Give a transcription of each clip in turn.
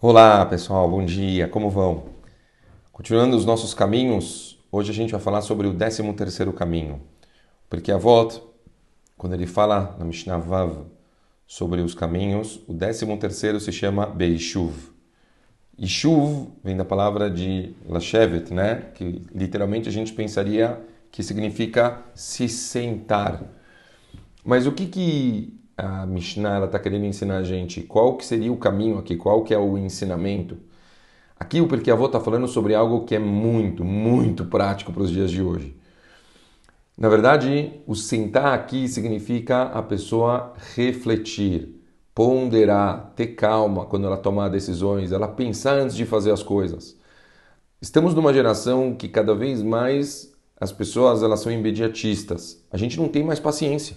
Olá pessoal, bom dia, como vão? Continuando os nossos caminhos, hoje a gente vai falar sobre o 13 terceiro caminho. Porque a volta, quando ele fala na Mishnah Vav sobre os caminhos, o 13 terceiro se chama Beishuv. Ishuv vem da palavra de Lashevet, né? que literalmente a gente pensaria que significa se sentar. Mas o que, que a Mishnah está querendo ensinar a gente? Qual que seria o caminho aqui? Qual que é o ensinamento? Aqui o Porque Avô está falando sobre algo que é muito, muito prático para os dias de hoje. Na verdade, o sentar aqui significa a pessoa refletir, ponderar, ter calma quando ela tomar decisões, ela pensar antes de fazer as coisas. Estamos numa geração que cada vez mais as pessoas elas são imediatistas. A gente não tem mais paciência.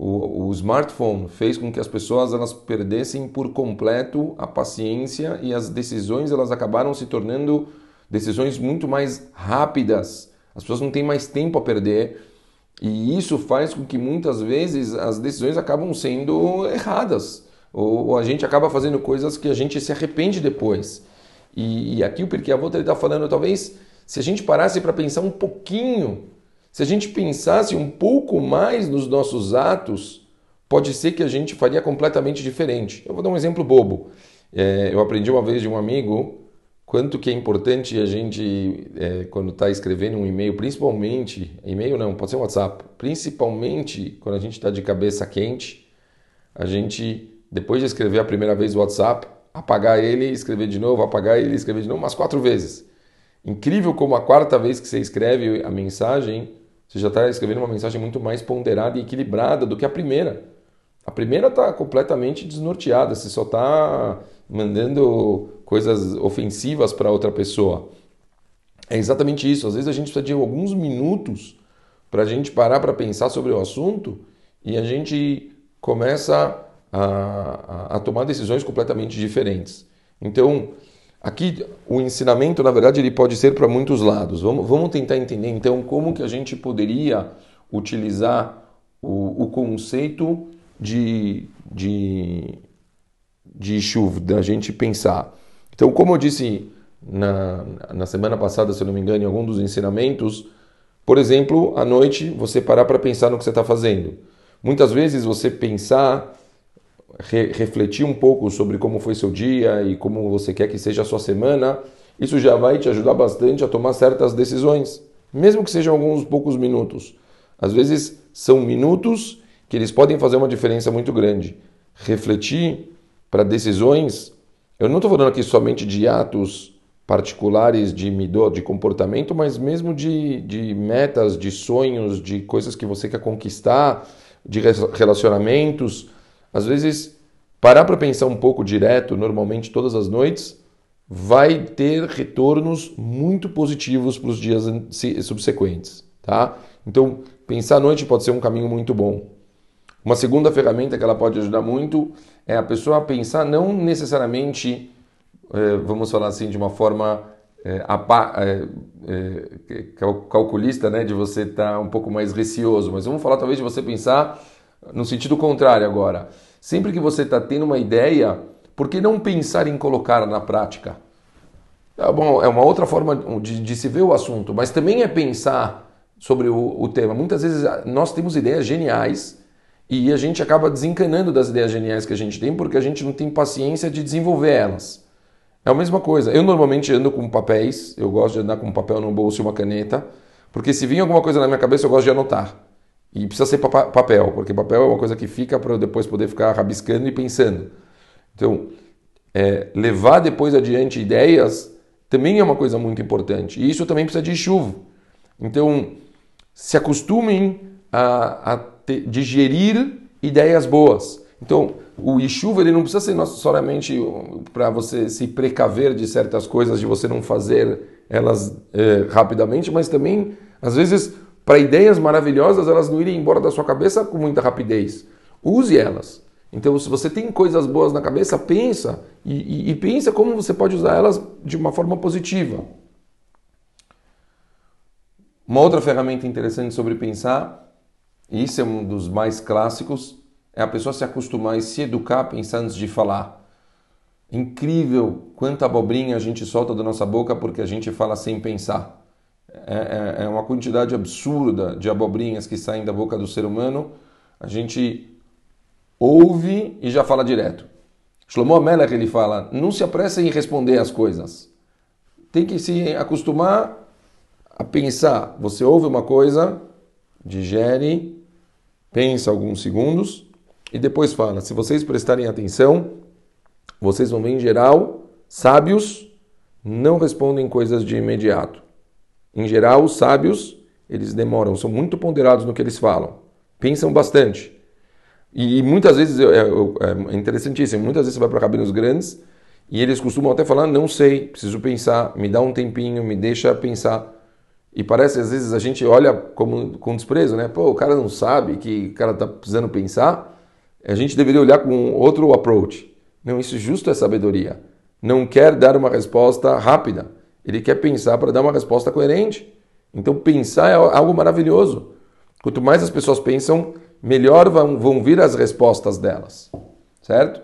O, o, smartphone fez com que as pessoas elas perdessem por completo a paciência e as decisões elas acabaram se tornando decisões muito mais rápidas. As pessoas não têm mais tempo a perder e isso faz com que muitas vezes as decisões acabam sendo erradas ou, ou a gente acaba fazendo coisas que a gente se arrepende depois. E, e aqui o Pirkei Avot está falando talvez se a gente parasse para pensar um pouquinho se a gente pensasse um pouco mais nos nossos atos, pode ser que a gente faria completamente diferente. Eu vou dar um exemplo bobo. É, eu aprendi uma vez de um amigo quanto que é importante a gente, é, quando está escrevendo um e-mail, principalmente, e-mail não, pode ser um WhatsApp, principalmente quando a gente está de cabeça quente, a gente, depois de escrever a primeira vez o WhatsApp, apagar ele, escrever de novo, apagar ele, escrever de novo, umas quatro vezes. Incrível como a quarta vez que você escreve a mensagem, você já está escrevendo uma mensagem muito mais ponderada e equilibrada do que a primeira. A primeira está completamente desnorteada, você só está mandando coisas ofensivas para outra pessoa. É exatamente isso. Às vezes a gente precisa de alguns minutos para a gente parar para pensar sobre o assunto e a gente começa a, a, a tomar decisões completamente diferentes. Então, Aqui o ensinamento, na verdade, ele pode ser para muitos lados. Vamos, vamos tentar entender então como que a gente poderia utilizar o, o conceito de, de, de chuva, da gente pensar. Então, como eu disse na, na semana passada, se eu não me engano, em algum dos ensinamentos, por exemplo, à noite você parar para pensar no que você está fazendo. Muitas vezes você pensar re refletir um pouco sobre como foi seu dia e como você quer que seja a sua semana, isso já vai te ajudar bastante a tomar certas decisões, mesmo que sejam alguns poucos minutos. Às vezes são minutos que eles podem fazer uma diferença muito grande. Refletir para decisões, eu não estou falando aqui somente de atos particulares de midot, de comportamento, mas mesmo de, de metas, de sonhos, de coisas que você quer conquistar, de relacionamentos às vezes, parar para pensar um pouco direto, normalmente todas as noites, vai ter retornos muito positivos para os dias subsequentes, tá? Então, pensar à noite pode ser um caminho muito bom. Uma segunda ferramenta que ela pode ajudar muito é a pessoa pensar não necessariamente, é, vamos falar assim, de uma forma é, é, calculista, né, de você estar tá um pouco mais receoso, mas vamos falar talvez de você pensar no sentido contrário agora. Sempre que você está tendo uma ideia, por que não pensar em colocá-la na prática? É, bom, é uma outra forma de, de, se ver o assunto, mas também é pensar sobre o, o tema. Muitas vezes ah, nós temos ideias geniais e a gente acaba desencanando das ideias geniais que a gente tem porque a gente não tem paciência de desenvolver elas. É a mesma coisa. Eu normalmente ando com papéis, eu gosto de andar com um papel no bolso e uma caneta, porque se vir alguma coisa na minha cabeça eu gosto de anotar. E precisa ser papel, porque papel é uma coisa que fica para eu depois poder ficar rabiscando e pensando. Então, é, levar depois adiante ideias também é uma coisa muito importante. E isso também precisa de chuva. Então, se acostumem a, a digerir ideias boas. Então, o Ishuva ele não precisa ser somente para você se precaver de certas coisas, de você não fazer elas é, rapidamente, mas também, às vezes, para ideias maravilhosas elas não irem embora da sua cabeça com muita rapidez. Use elas. Então, se você tem coisas boas na cabeça, pensa e, e, e pensa como você pode usar elas de uma forma positiva. Uma outra ferramenta interessante sobre pensar, e isso é um dos mais clássicos, é a pessoa se acostumar e se educar pensando antes de falar. Incrível quanta abobrinha a gente solta da nossa boca porque a gente fala sem pensar. É, é, é uma quantidade absurda de abobrinhas que saem da boca do ser humano. A gente ouve e já fala direto. Shlomo Amelech ele fala: não se apresse em responder as coisas. Tem que se acostumar a pensar. Você ouve uma coisa, digere, pensa alguns segundos e depois fala. Se vocês prestarem atenção, vocês vão ver em geral, sábios não respondem coisas de imediato. Em geral, os sábios, eles demoram, são muito ponderados no que eles falam. Pensam bastante. E muitas vezes, é, é, é interessantíssimo, muitas vezes você vai para rabinos grandes e eles costumam até falar, não sei, preciso pensar, me dá um tempinho, me deixa pensar. E parece, às vezes, a gente olha como, com desprezo, né? Pô, o cara não sabe que o cara está precisando pensar. A gente deveria olhar com outro approach. Não, isso justo é sabedoria. Não quer dar uma resposta rápida. Ele quer pensar para dar uma resposta coerente. Então, pensar é algo maravilhoso. Quanto mais as pessoas pensam, melhor vão, vão vir as respostas delas. Certo?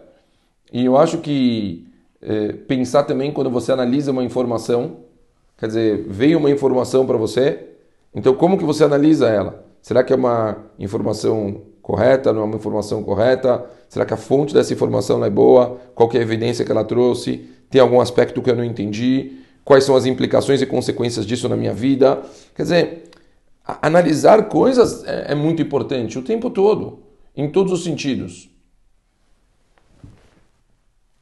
E eu acho que é, pensar também quando você analisa uma informação, quer dizer, veio uma informação para você, então como que você analisa ela? Será que é uma informação correta, não é uma informação correta? Será que a fonte dessa informação é boa? Qual é a evidência que ela trouxe? Tem algum aspecto que eu não entendi? Quais são as implicações e consequências disso na minha vida? Quer dizer, analisar coisas é, é muito importante o tempo todo, em todos os sentidos.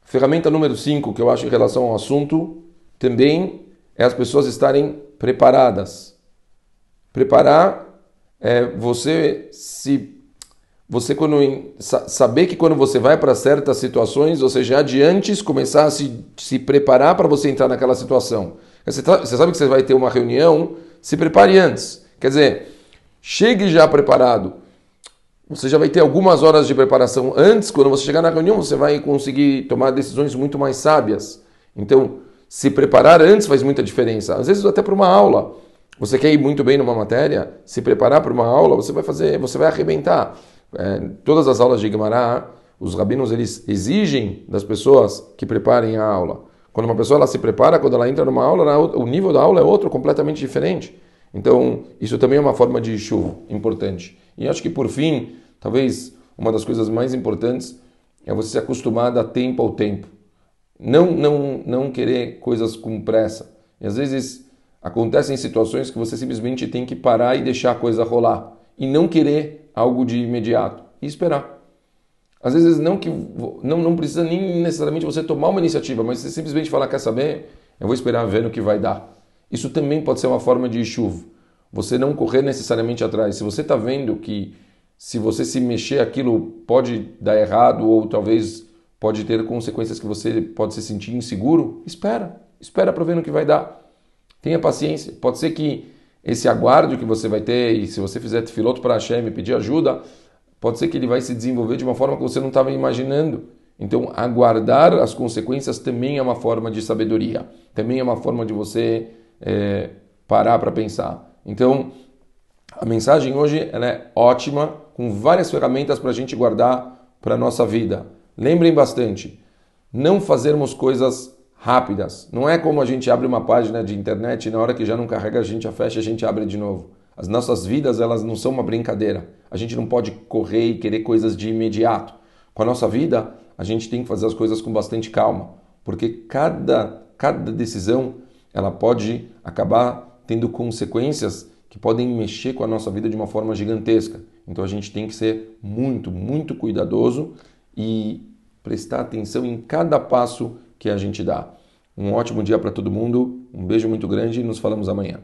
Ferramenta número 5 que eu acho em relação ao assunto também é as pessoas estarem preparadas. Preparar é você se você quando saber que quando você vai para certas situações, você já de antes começar a se, se preparar para você entrar naquela situação. Você, tá, você sabe que você vai ter uma reunião, se prepare antes. Quer dizer, chegue já preparado. Você já vai ter algumas horas de preparação antes, quando você chegar na reunião, você vai conseguir tomar decisões muito mais sábias. Então, se preparar antes faz muita diferença. Às vezes até para uma aula. Você quer ir muito bem numa matéria, se preparar para uma aula, você vai fazer, você vai arrebentar. É, todas as aulas de Guimarães, os rabinos eles exigem das pessoas que preparem a aula. Quando uma pessoa ela se prepara, quando ela entra numa aula, o nível da aula é outro, completamente diferente. Então, isso também é uma forma de chuva importante. E acho que, por fim, talvez uma das coisas mais importantes é você se acostumar a dar tempo ao tempo. Não, não, não querer coisas com pressa. E às vezes acontecem situações que você simplesmente tem que parar e deixar a coisa rolar. E não querer algo de imediato e esperar. Às vezes não que não, não precisa nem necessariamente você tomar uma iniciativa, mas você simplesmente falar, quer saber? Eu vou esperar ver no que vai dar. Isso também pode ser uma forma de chuva. Você não correr necessariamente atrás. Se você está vendo que se você se mexer aquilo pode dar errado ou talvez pode ter consequências que você pode se sentir inseguro, espera. Espera para ver no que vai dar. Tenha paciência. Pode ser que esse aguardo que você vai ter, e se você fizer filoto para Hashem e pedir ajuda, pode ser que ele vai se desenvolver de uma forma que você não estava imaginando. Então, aguardar as consequências também é uma forma de sabedoria, também é uma forma de você é, parar para pensar. Então, a mensagem hoje é ótima, com várias ferramentas para a gente guardar para a nossa vida. Lembrem bastante, não fazermos coisas rápidas. Não é como a gente abre uma página de internet e na hora que já não carrega a gente a fecha, a gente abre de novo. As nossas vidas, elas não são uma brincadeira. A gente não pode correr e querer coisas de imediato. Com a nossa vida, a gente tem que fazer as coisas com bastante calma, porque cada cada decisão, ela pode acabar tendo consequências que podem mexer com a nossa vida de uma forma gigantesca. Então a gente tem que ser muito, muito cuidadoso e prestar atenção em cada passo que a gente dá. Um ótimo dia para todo mundo, um beijo muito grande e nos falamos amanhã.